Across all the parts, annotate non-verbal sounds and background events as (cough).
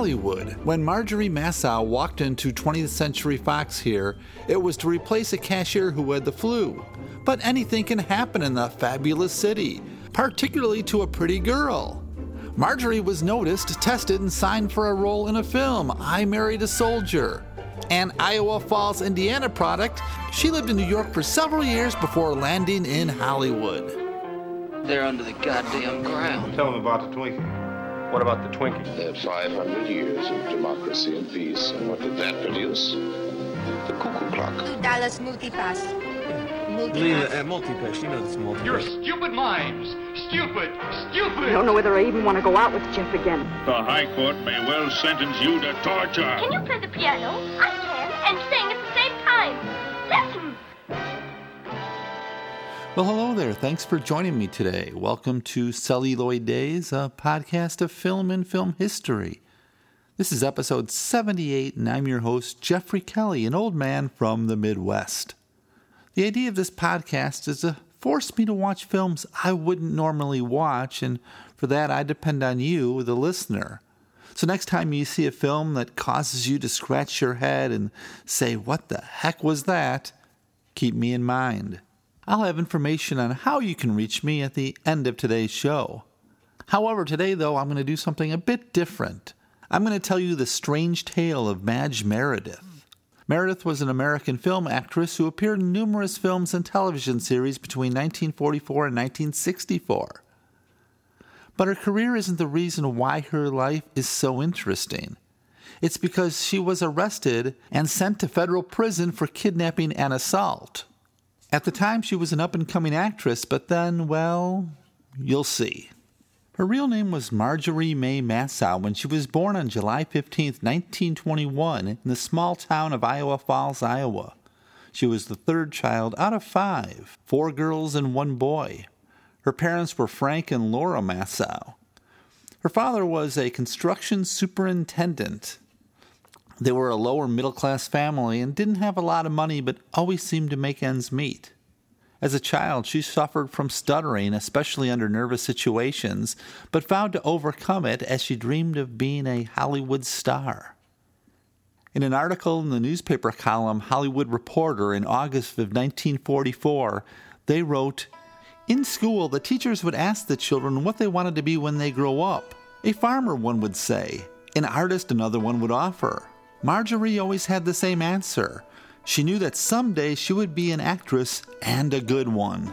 Hollywood. When Marjorie Massow walked into 20th Century Fox here, it was to replace a cashier who had the flu. But anything can happen in the fabulous city, particularly to a pretty girl. Marjorie was noticed, tested, and signed for a role in a film, I Married a Soldier. An Iowa Falls, Indiana product, she lived in New York for several years before landing in Hollywood. They're under the goddamn ground. Tell them about the Twinkie. What about the Twinkie? They had 500 years of democracy and peace. And what did that produce? The cuckoo clock. Two dollars multi-pass. Lena, at uh, multi-pass, you know this multi You're stupid minds. Stupid. Stupid. I don't know whether I even want to go out with Jeff again. The High Court may well sentence you to torture. Can you play the piano? I can, and sing Well, hello there. Thanks for joining me today. Welcome to Celluloid Days, a podcast of film and film history. This is episode 78, and I'm your host, Jeffrey Kelly, an old man from the Midwest. The idea of this podcast is to force me to watch films I wouldn't normally watch, and for that, I depend on you, the listener. So, next time you see a film that causes you to scratch your head and say, What the heck was that? keep me in mind. I'll have information on how you can reach me at the end of today's show. However, today, though, I'm going to do something a bit different. I'm going to tell you the strange tale of Madge Meredith. Meredith was an American film actress who appeared in numerous films and television series between 1944 and 1964. But her career isn't the reason why her life is so interesting. It's because she was arrested and sent to federal prison for kidnapping and assault. At the time, she was an up and coming actress, but then, well, you'll see. Her real name was Marjorie May Massow when she was born on July 15, 1921, in the small town of Iowa Falls, Iowa. She was the third child out of five, four girls and one boy. Her parents were Frank and Laura Massow. Her father was a construction superintendent. They were a lower middle class family and didn't have a lot of money, but always seemed to make ends meet. As a child, she suffered from stuttering, especially under nervous situations, but vowed to overcome it as she dreamed of being a Hollywood star. In an article in the newspaper column Hollywood Reporter in August of 1944, they wrote In school, the teachers would ask the children what they wanted to be when they grow up. A farmer, one would say. An artist, another one would offer. Marjorie always had the same answer. She knew that someday she would be an actress and a good one.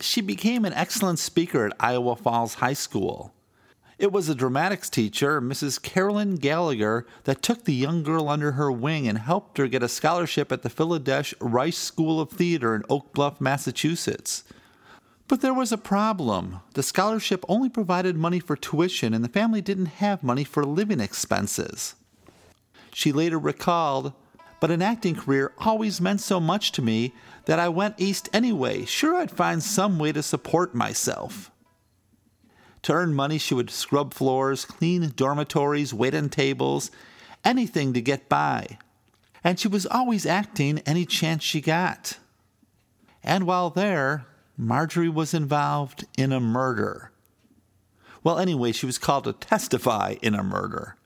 She became an excellent speaker at Iowa Falls High School. It was a dramatics teacher, Mrs. Carolyn Gallagher, that took the young girl under her wing and helped her get a scholarship at the Philadelphia Rice School of Theater in Oak Bluff, Massachusetts. But there was a problem. The scholarship only provided money for tuition, and the family didn't have money for living expenses. She later recalled, but an acting career always meant so much to me that I went east anyway, sure I'd find some way to support myself. To earn money, she would scrub floors, clean dormitories, wait on tables, anything to get by. And she was always acting any chance she got. And while there, Marjorie was involved in a murder. Well, anyway, she was called to testify in a murder.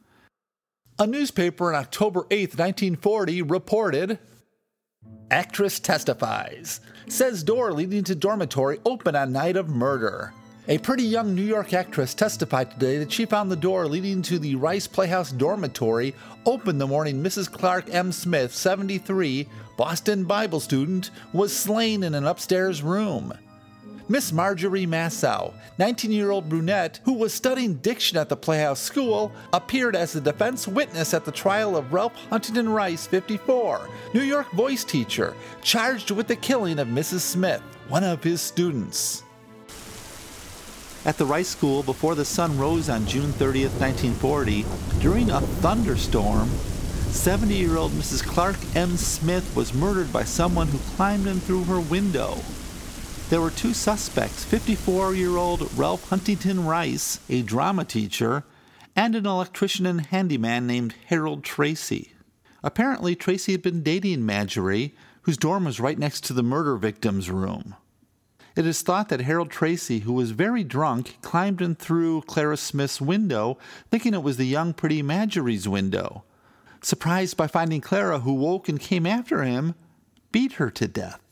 A newspaper on October 8, 1940, reported Actress testifies. Says door leading to dormitory open on night of murder. A pretty young New York actress testified today that she found the door leading to the Rice Playhouse dormitory open the morning Mrs. Clark M. Smith, 73, Boston Bible student, was slain in an upstairs room. Miss Marjorie Massow, 19 year old brunette who was studying diction at the Playhouse School, appeared as the defense witness at the trial of Ralph Huntington Rice, 54, New York voice teacher, charged with the killing of Mrs. Smith, one of his students. At the Rice School before the sun rose on June 30, 1940, during a thunderstorm, 70 year old Mrs. Clark M. Smith was murdered by someone who climbed in through her window. There were two suspects 54 year old Ralph Huntington Rice, a drama teacher, and an electrician and handyman named Harold Tracy. Apparently, Tracy had been dating Marjorie, whose dorm was right next to the murder victim's room. It is thought that Harold Tracy, who was very drunk, climbed in through Clara Smith's window, thinking it was the young pretty Marjorie's window. Surprised by finding Clara, who woke and came after him, beat her to death.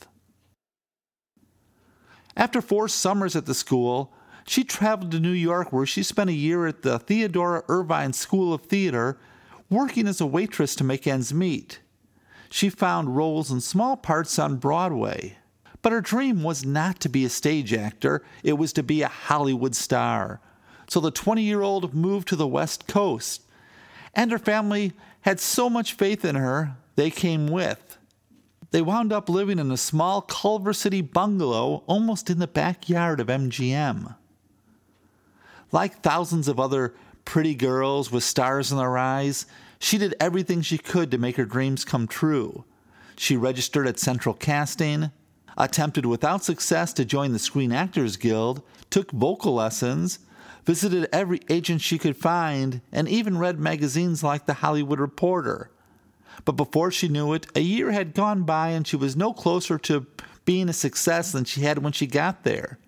After four summers at the school, she traveled to New York where she spent a year at the Theodora Irvine School of Theater, working as a waitress to make ends meet. She found roles in small parts on Broadway. But her dream was not to be a stage actor, it was to be a Hollywood star. So the 20 year old moved to the West Coast. And her family had so much faith in her, they came with. They wound up living in a small Culver City bungalow almost in the backyard of MGM. Like thousands of other pretty girls with stars in their eyes, she did everything she could to make her dreams come true. She registered at Central Casting, attempted without success to join the Screen Actors Guild, took vocal lessons, visited every agent she could find, and even read magazines like The Hollywood Reporter. But before she knew it, a year had gone by and she was no closer to being a success than she had when she got there.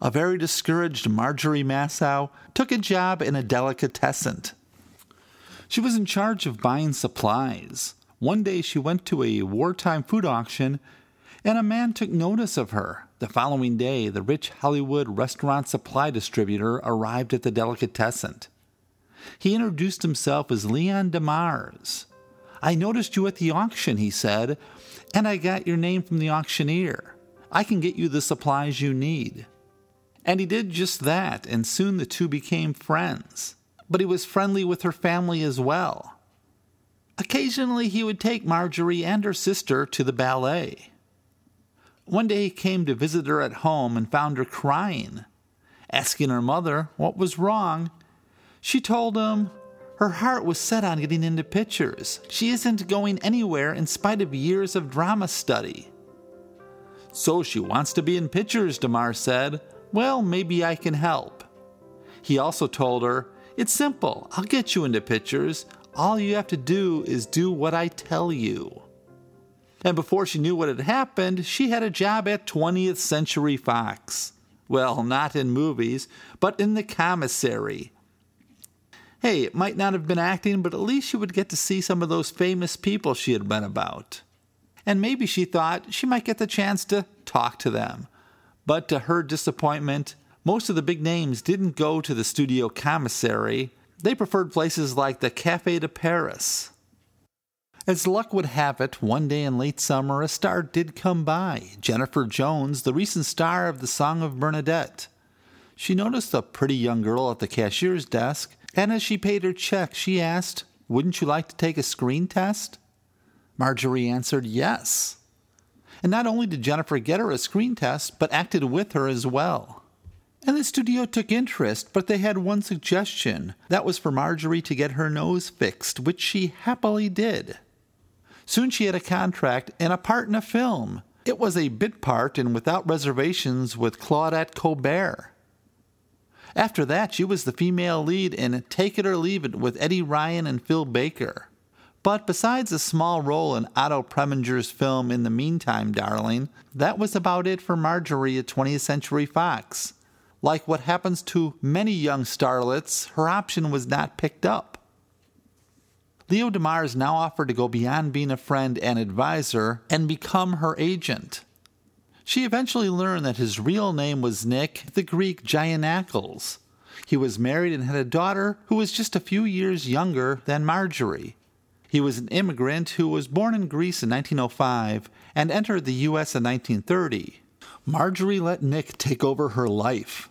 A very discouraged Marjorie Massow took a job in a delicatessen. She was in charge of buying supplies. One day she went to a wartime food auction and a man took notice of her. The following day, the rich Hollywood restaurant supply distributor arrived at the delicatessen. He introduced himself as Leon DeMars. I noticed you at the auction, he said, and I got your name from the auctioneer. I can get you the supplies you need. And he did just that, and soon the two became friends. But he was friendly with her family as well. Occasionally, he would take Marjorie and her sister to the ballet. One day he came to visit her at home and found her crying. Asking her mother what was wrong, she told him her heart was set on getting into pictures. She isn't going anywhere in spite of years of drama study. So she wants to be in pictures, DeMar said. Well, maybe I can help. He also told her, It's simple. I'll get you into pictures. All you have to do is do what I tell you and before she knew what had happened, she had a job at 20th Century Fox. Well, not in movies, but in the commissary. Hey, it might not have been acting, but at least she would get to see some of those famous people she had read about. And maybe she thought she might get the chance to talk to them. But to her disappointment, most of the big names didn't go to the studio commissary. They preferred places like the Café de Paris. As luck would have it, one day in late summer, a star did come by Jennifer Jones, the recent star of The Song of Bernadette. She noticed a pretty young girl at the cashier's desk, and as she paid her check, she asked, Wouldn't you like to take a screen test? Marjorie answered yes. And not only did Jennifer get her a screen test, but acted with her as well. And the studio took interest, but they had one suggestion. That was for Marjorie to get her nose fixed, which she happily did. Soon she had a contract and a part in a film. It was a bit part and without reservations with Claudette Colbert. After that, she was the female lead in Take It or Leave It with Eddie Ryan and Phil Baker. But besides a small role in Otto Preminger's film In the Meantime, Darling, that was about it for Marjorie at 20th Century Fox. Like what happens to many young starlets, her option was not picked up. Leo DeMars now offered to go beyond being a friend and advisor and become her agent. She eventually learned that his real name was Nick the Greek Giannakos. He was married and had a daughter who was just a few years younger than Marjorie. He was an immigrant who was born in Greece in 1905 and entered the U.S. in 1930. Marjorie let Nick take over her life.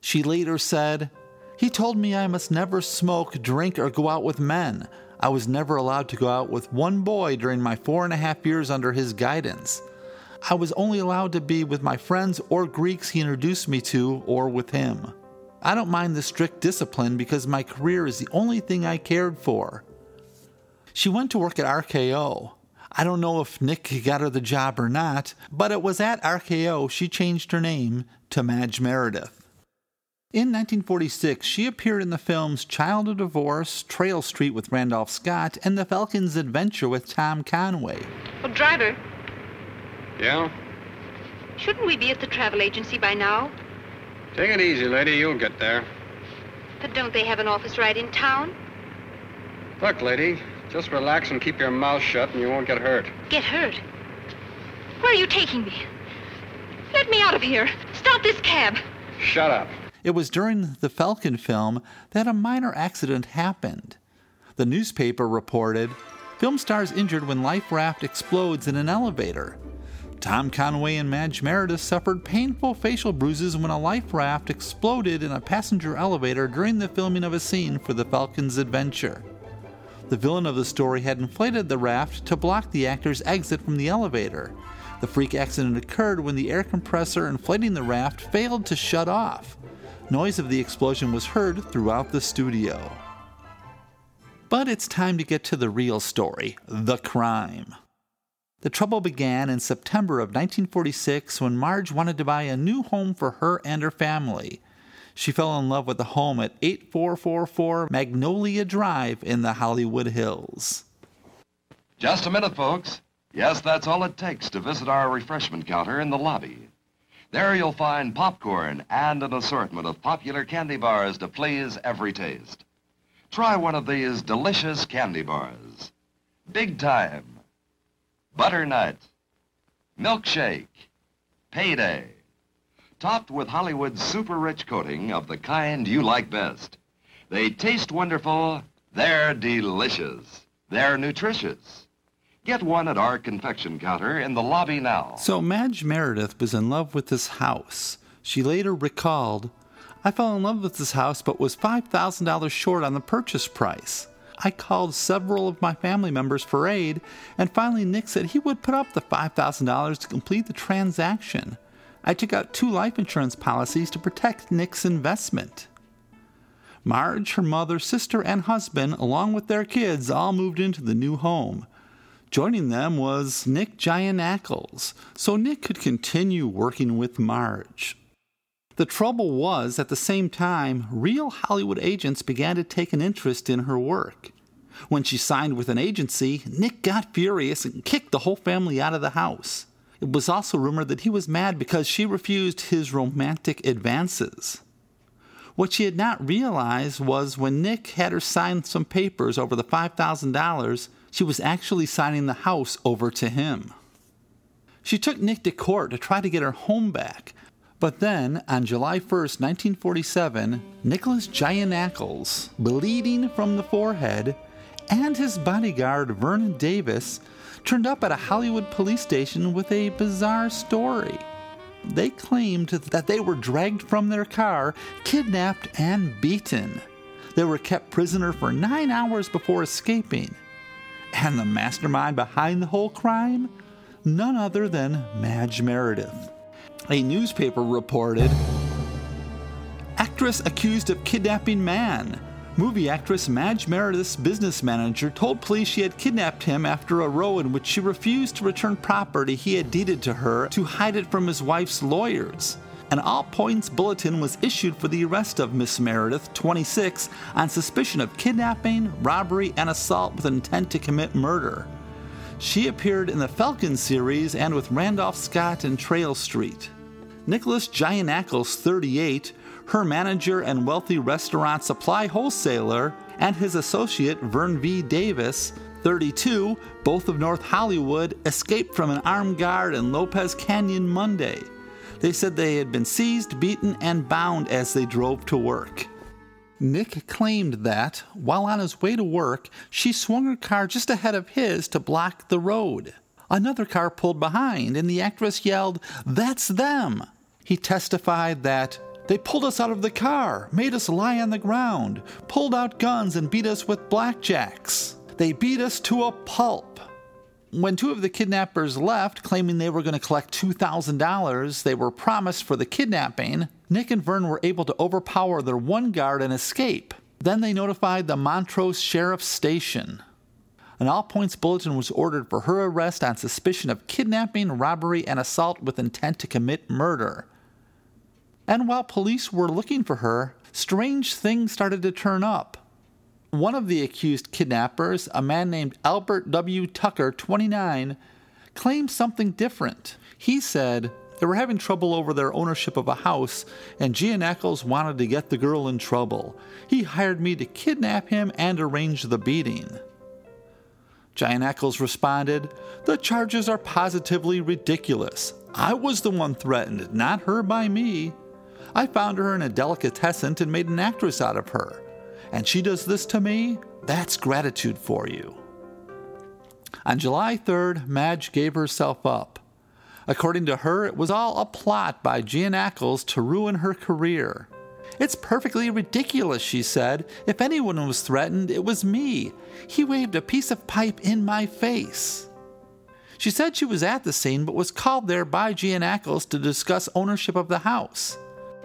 She later said, He told me I must never smoke, drink, or go out with men. I was never allowed to go out with one boy during my four and a half years under his guidance. I was only allowed to be with my friends or Greeks he introduced me to or with him. I don't mind the strict discipline because my career is the only thing I cared for. She went to work at RKO. I don't know if Nick got her the job or not, but it was at RKO she changed her name to Madge Meredith. In 1946, she appeared in the films Child of Divorce, Trail Street with Randolph Scott, and The Falcon's Adventure with Tom Conway. Well, driver. Yeah? Shouldn't we be at the travel agency by now? Take it easy, lady. You'll get there. But don't they have an office right in town? Look, lady, just relax and keep your mouth shut and you won't get hurt. Get hurt? Where are you taking me? Let me out of here. Stop this cab. Shut up. It was during the Falcon film that a minor accident happened. The newspaper reported film stars injured when life raft explodes in an elevator. Tom Conway and Madge Meredith suffered painful facial bruises when a life raft exploded in a passenger elevator during the filming of a scene for the Falcon's adventure. The villain of the story had inflated the raft to block the actor's exit from the elevator. The freak accident occurred when the air compressor inflating the raft failed to shut off. Noise of the explosion was heard throughout the studio. But it's time to get to the real story the crime. The trouble began in September of 1946 when Marge wanted to buy a new home for her and her family. She fell in love with the home at 8444 Magnolia Drive in the Hollywood Hills. Just a minute, folks. Yes, that's all it takes to visit our refreshment counter in the lobby. There you'll find popcorn and an assortment of popular candy bars to please every taste. Try one of these delicious candy bars. Big Time, Butternut, Milkshake, Payday, topped with Hollywood's super rich coating of the kind you like best. They taste wonderful, they're delicious, they're nutritious. Get one at our confection counter in the lobby now. So Madge Meredith was in love with this house. She later recalled, I fell in love with this house but was $5,000 short on the purchase price. I called several of my family members for aid, and finally Nick said he would put up the $5,000 to complete the transaction. I took out two life insurance policies to protect Nick's investment. Marge, her mother, sister, and husband, along with their kids, all moved into the new home. Joining them was Nick Gianaclis, so Nick could continue working with Marge. The trouble was, at the same time, real Hollywood agents began to take an interest in her work. When she signed with an agency, Nick got furious and kicked the whole family out of the house. It was also rumored that he was mad because she refused his romantic advances. What she had not realized was when Nick had her sign some papers over the $5,000, she was actually signing the house over to him. She took Nick to court to try to get her home back, but then, on July 1st, 1947, Nicholas Gianaclis, bleeding from the forehead, and his bodyguard Vernon Davis turned up at a Hollywood police station with a bizarre story. They claimed that they were dragged from their car, kidnapped, and beaten. They were kept prisoner for nine hours before escaping. And the mastermind behind the whole crime? None other than Madge Meredith. A newspaper reported Actress accused of kidnapping man. Movie actress Madge Meredith's business manager told police she had kidnapped him after a row in which she refused to return property he had deeded to her to hide it from his wife's lawyers. An all points bulletin was issued for the arrest of Miss Meredith, 26, on suspicion of kidnapping, robbery, and assault with intent to commit murder. She appeared in the Falcon series and with Randolph Scott in Trail Street. Nicholas Gianaclis, 38, her manager and wealthy restaurant supply wholesaler, and his associate Vern V. Davis, 32, both of North Hollywood, escaped from an armed guard in Lopez Canyon Monday. They said they had been seized, beaten, and bound as they drove to work. Nick claimed that, while on his way to work, she swung her car just ahead of his to block the road. Another car pulled behind, and the actress yelled, That's them! He testified that they pulled us out of the car, made us lie on the ground, pulled out guns, and beat us with blackjacks. They beat us to a pulp. When two of the kidnappers left, claiming they were going to collect $2,000 they were promised for the kidnapping, Nick and Vern were able to overpower their one guard and escape. Then they notified the Montrose Sheriff's Station. An all points bulletin was ordered for her arrest on suspicion of kidnapping, robbery, and assault with intent to commit murder. And while police were looking for her, strange things started to turn up. One of the accused kidnappers, a man named Albert W. Tucker, 29, claimed something different. He said, They were having trouble over their ownership of a house, and Gianaclis wanted to get the girl in trouble. He hired me to kidnap him and arrange the beating. Gianaclis responded, The charges are positively ridiculous. I was the one threatened, not her by me. I found her in a delicatessen and made an actress out of her. And she does this to me? That's gratitude for you. On July 3rd, Madge gave herself up. According to her, it was all a plot by Gianaclis to ruin her career. It's perfectly ridiculous, she said. If anyone was threatened, it was me. He waved a piece of pipe in my face. She said she was at the scene but was called there by Gianaclis to discuss ownership of the house.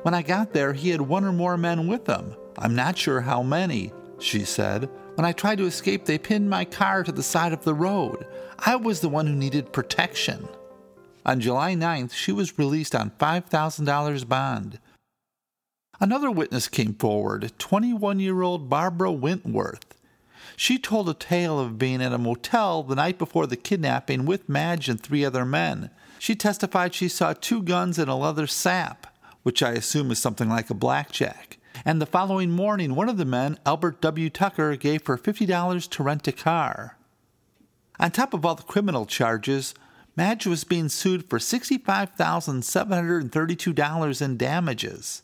When I got there, he had one or more men with him. I'm not sure how many, she said. When I tried to escape, they pinned my car to the side of the road. I was the one who needed protection. On July 9th, she was released on $5,000 bond. Another witness came forward 21 year old Barbara Wentworth. She told a tale of being at a motel the night before the kidnapping with Madge and three other men. She testified she saw two guns and a leather sap, which I assume is something like a blackjack. And the following morning, one of the men, Albert W. Tucker, gave her $50 to rent a car. On top of all the criminal charges, Madge was being sued for $65,732 in damages.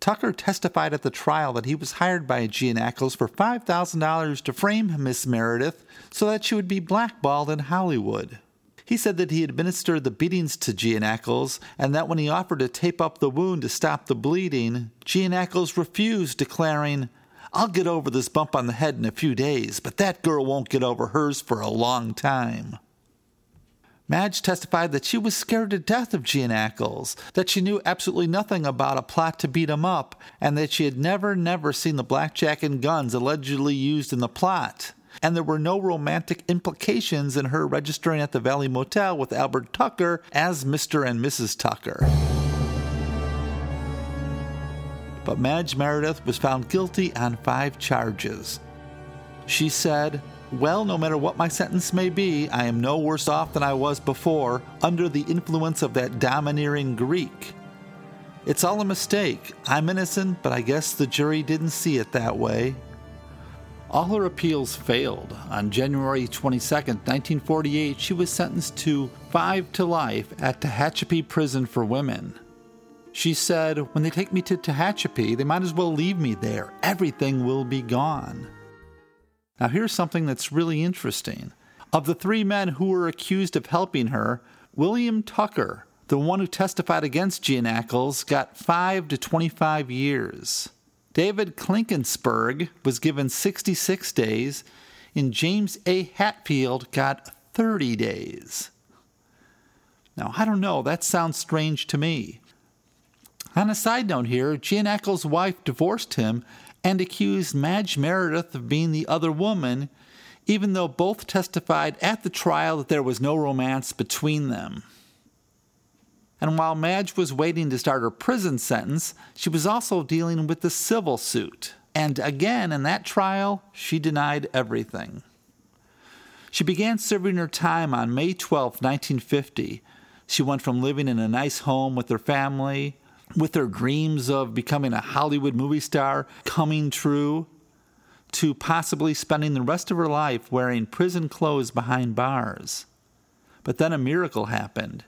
Tucker testified at the trial that he was hired by Gianaclis for $5,000 to frame Miss Meredith so that she would be blackballed in Hollywood. He said that he administered the beatings to Gianaclis and that when he offered to tape up the wound to stop the bleeding, Gianaclis refused, declaring, I'll get over this bump on the head in a few days, but that girl won't get over hers for a long time. Madge testified that she was scared to death of Gianaclis, that she knew absolutely nothing about a plot to beat him up, and that she had never, never seen the blackjack and guns allegedly used in the plot. And there were no romantic implications in her registering at the Valley Motel with Albert Tucker as Mr. and Mrs. Tucker. But Madge Meredith was found guilty on five charges. She said, well, no matter what my sentence may be, I am no worse off than I was before, under the influence of that domineering Greek. It's all a mistake. I'm innocent, but I guess the jury didn't see it that way. All her appeals failed. On January 22, 1948, she was sentenced to five to life at Tehachapi Prison for Women. She said, When they take me to Tehachapi, they might as well leave me there. Everything will be gone. Now, here's something that's really interesting. Of the three men who were accused of helping her, William Tucker, the one who testified against Gianaclis, got 5 to 25 years. David Klinkensberg was given 66 days, and James A. Hatfield got 30 days. Now, I don't know, that sounds strange to me. On a side note here, Gianaclis' wife divorced him and accused Madge Meredith of being the other woman, even though both testified at the trial that there was no romance between them. And while Madge was waiting to start her prison sentence, she was also dealing with the civil suit. And again, in that trial, she denied everything. She began serving her time on May 12, 1950. She went from living in a nice home with her family with their dreams of becoming a Hollywood movie star coming true, to possibly spending the rest of her life wearing prison clothes behind bars. But then a miracle happened.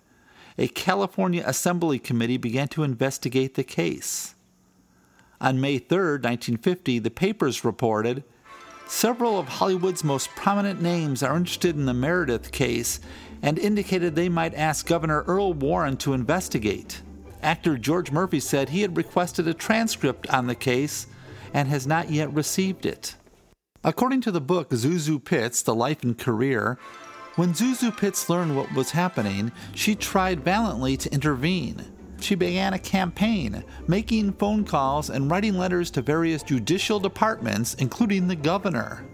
A California Assembly Committee began to investigate the case. On May 3, 1950, the papers reported several of Hollywood's most prominent names are interested in the Meredith case and indicated they might ask Governor Earl Warren to investigate. Actor George Murphy said he had requested a transcript on the case and has not yet received it. According to the book ZaSu Pitts The Life and Career, when ZaSu Pitts learned what was happening, she tried valiantly to intervene. She began a campaign, making phone calls and writing letters to various judicial departments, including the governor.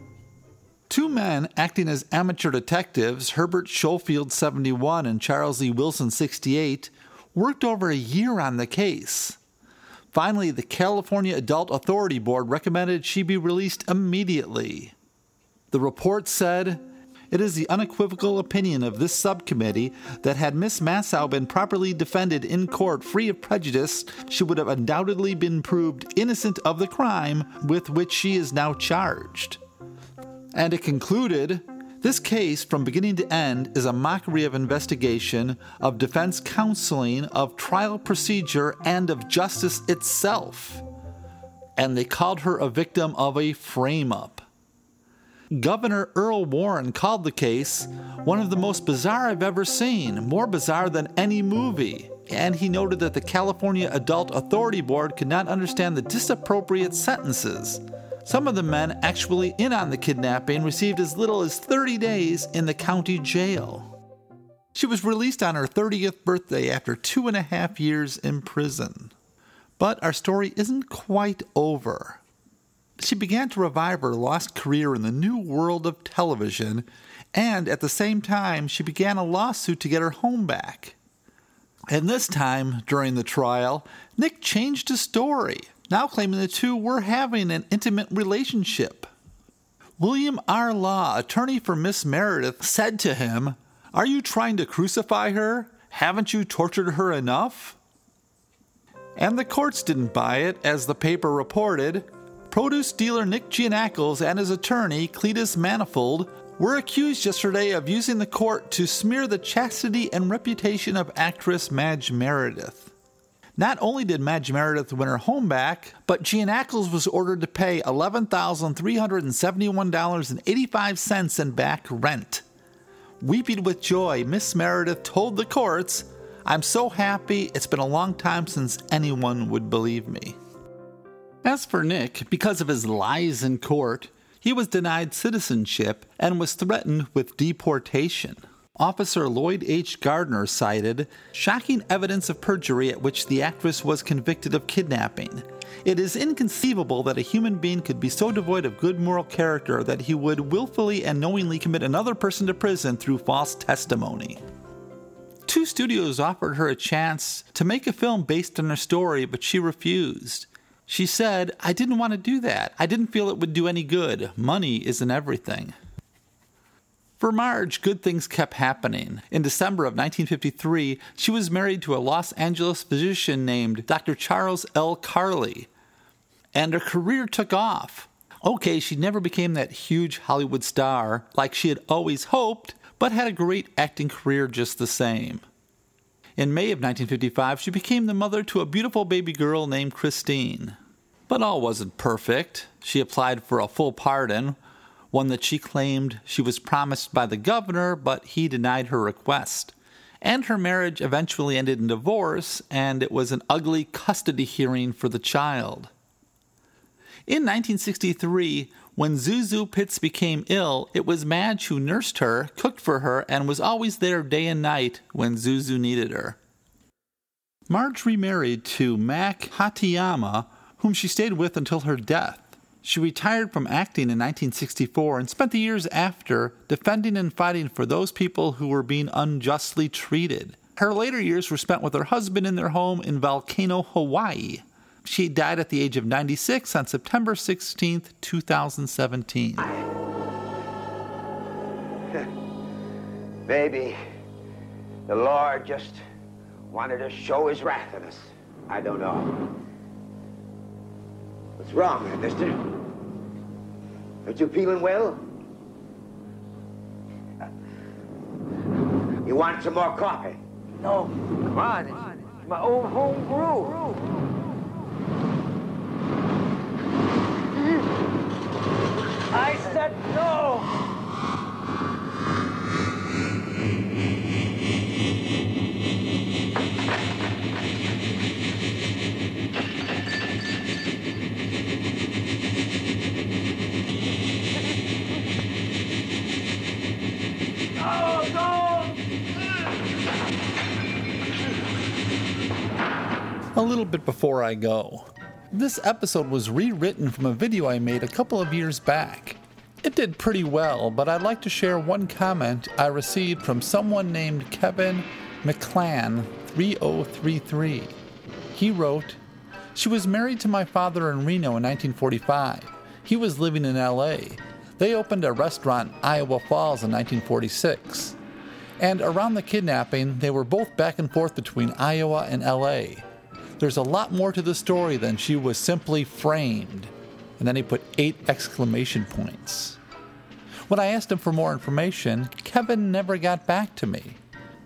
Two men acting as amateur detectives, Herbert Schofield, 71, and Charles E. Wilson, 68, worked over a year on the case. Finally, the California Adult Authority Board recommended she be released immediately. The report said, It is the unequivocal opinion of this subcommittee that had Miss Massow been properly defended in court free of prejudice, she would have undoubtedly been proved innocent of the crime with which she is now charged. And it concluded this case, from beginning to end, is a mockery of investigation, of defense counseling, of trial procedure, and of justice itself. And they called her a victim of a frame up. Governor Earl Warren called the case one of the most bizarre I've ever seen, more bizarre than any movie. And he noted that the California Adult Authority Board could not understand the disappropriate sentences. Some of the men actually in on the kidnapping received as little as 30 days in the county jail. She was released on her 30th birthday after two and a half years in prison. But our story isn't quite over. She began to revive her lost career in the new world of television, and at the same time, she began a lawsuit to get her home back. And this time, during the trial, Nick changed his story now claiming the two were having an intimate relationship. William R. Law, attorney for Miss Meredith, said to him, Are you trying to crucify her? Haven't you tortured her enough? And the courts didn't buy it, as the paper reported. Produce dealer Nick Giannakos and his attorney, Cletus Manifold, were accused yesterday of using the court to smear the chastity and reputation of actress Madge Meredith. Not only did Madge Meredith win her home back, but Giannakos was ordered to pay $11,371.85 in back rent. Weeping with joy, Miss Meredith told the courts, I'm so happy, it's been a long time since anyone would believe me. As for Nick, because of his lies in court, he was denied citizenship and was threatened with deportation. Officer Lloyd H. Gardner cited shocking evidence of perjury at which the actress was convicted of kidnapping. It is inconceivable that a human being could be so devoid of good moral character that he would willfully and knowingly commit another person to prison through false testimony. Two studios offered her a chance to make a film based on her story, but she refused. She said, I didn't want to do that. I didn't feel it would do any good. Money isn't everything. For Marge, good things kept happening. In December of 1953, she was married to a Los Angeles physician named Dr. Charles L. Carley, and her career took off. Okay, she never became that huge Hollywood star like she had always hoped, but had a great acting career just the same. In May of 1955, she became the mother to a beautiful baby girl named Christine. But all wasn't perfect. She applied for a full pardon, one that she claimed she was promised by the governor, but he denied her request. And her marriage eventually ended in divorce, and it was an ugly custody hearing for the child. In 1963, when ZaSu Pitts became ill, it was Madge who nursed her, cooked for her, and was always there day and night when ZaSu needed her. Marge remarried to Mac Hatayama, whom she stayed with until her death. She retired from acting in 1964 and spent the years after defending and fighting for those people who were being unjustly treated. Her later years were spent with her husband in their home in Volcano, Hawaii. She died at the age of 96 on September 16, 2017. Maybe (laughs) the Lord just wanted to show his wrath on us. I don't know. What's wrong, there, mister? Aren't you feeling well? Uh, you want some more coffee? No. Come on, it's my own home brew. I said no! A little bit before I go. This episode was rewritten from a video I made a couple of years back. It did pretty well, but I'd like to share one comment I received from someone named Kevin McClan3033. He wrote, She was married to my father in Reno in 1945. He was living in LA. They opened a restaurant in Iowa Falls in 1946. And around the kidnapping, they were both back and forth between Iowa and LA. There's a lot more to the story than she was simply framed. And then he put eight exclamation points. When I asked him for more information, Kevin never got back to me.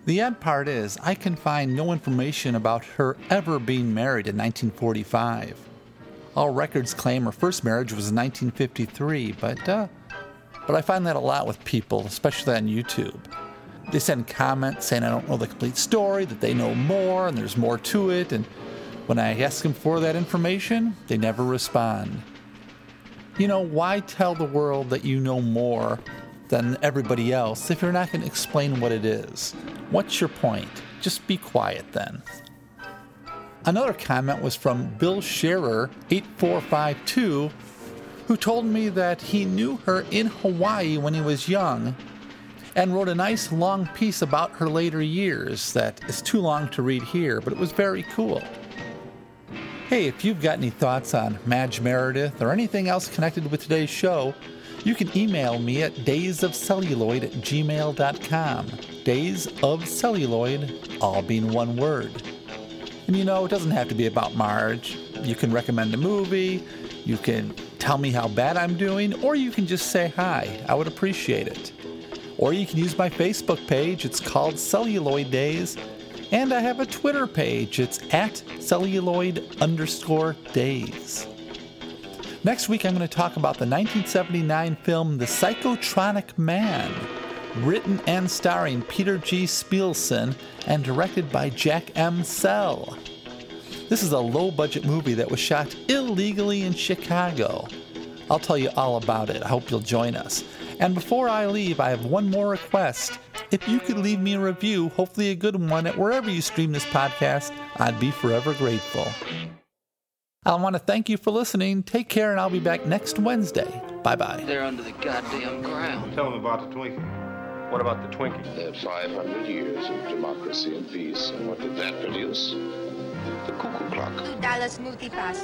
The odd part is, I can find no information about her ever being married in 1945. All records claim her first marriage was in 1953, but uh, but I find that a lot with people, especially on YouTube. They send comments saying I don't know the complete story, that they know more, and there's more to it, and when I ask them for that information, they never respond. You know, why tell the world that you know more than everybody else if you're not going to explain what it is? What's your point? Just be quiet then. Another comment was from Bill Scherer, 8452, who told me that he knew her in Hawaii when he was young and wrote a nice long piece about her later years that is too long to read here, but it was very cool. Hey, if you've got any thoughts on Madge Meredith or anything else connected with today's show, you can email me at daysofcelluloid at gmail.com. Days of Celluloid, all being one word. And you know, it doesn't have to be about Marge. You can recommend a movie, you can tell me how bad I'm doing, or you can just say hi. I would appreciate it. Or you can use my Facebook page, it's called Celluloid Days. And I have a Twitter page, it's at celluloid underscore days. Next week, I'm going to talk about the 1979 film The Psychotronic Man, written and starring Peter G. Spelson and directed by Jack M. Sell. This is a low budget movie that was shot illegally in Chicago. I'll tell you all about it. I hope you'll join us. And before I leave, I have one more request. If you could leave me a review, hopefully a good one, at wherever you stream this podcast, I'd be forever grateful. I want to thank you for listening. Take care, and I'll be back next Wednesday. Bye bye. They're under the goddamn ground. Tell them about the Twinkie. What about the Twinkie? They had 500 years of democracy and peace, and what did that produce? The cuckoo clock. Two dollar smoothie pass.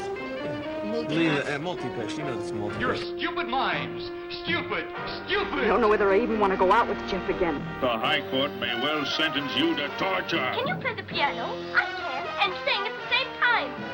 Lena, uh, multi-pass. You know this multi You're stupid mimes. Stupid. Stupid. I don't know whether I even want to go out with Jeff again. The High Court may well sentence you to torture. Can you play the piano? I can, and sing at the same time.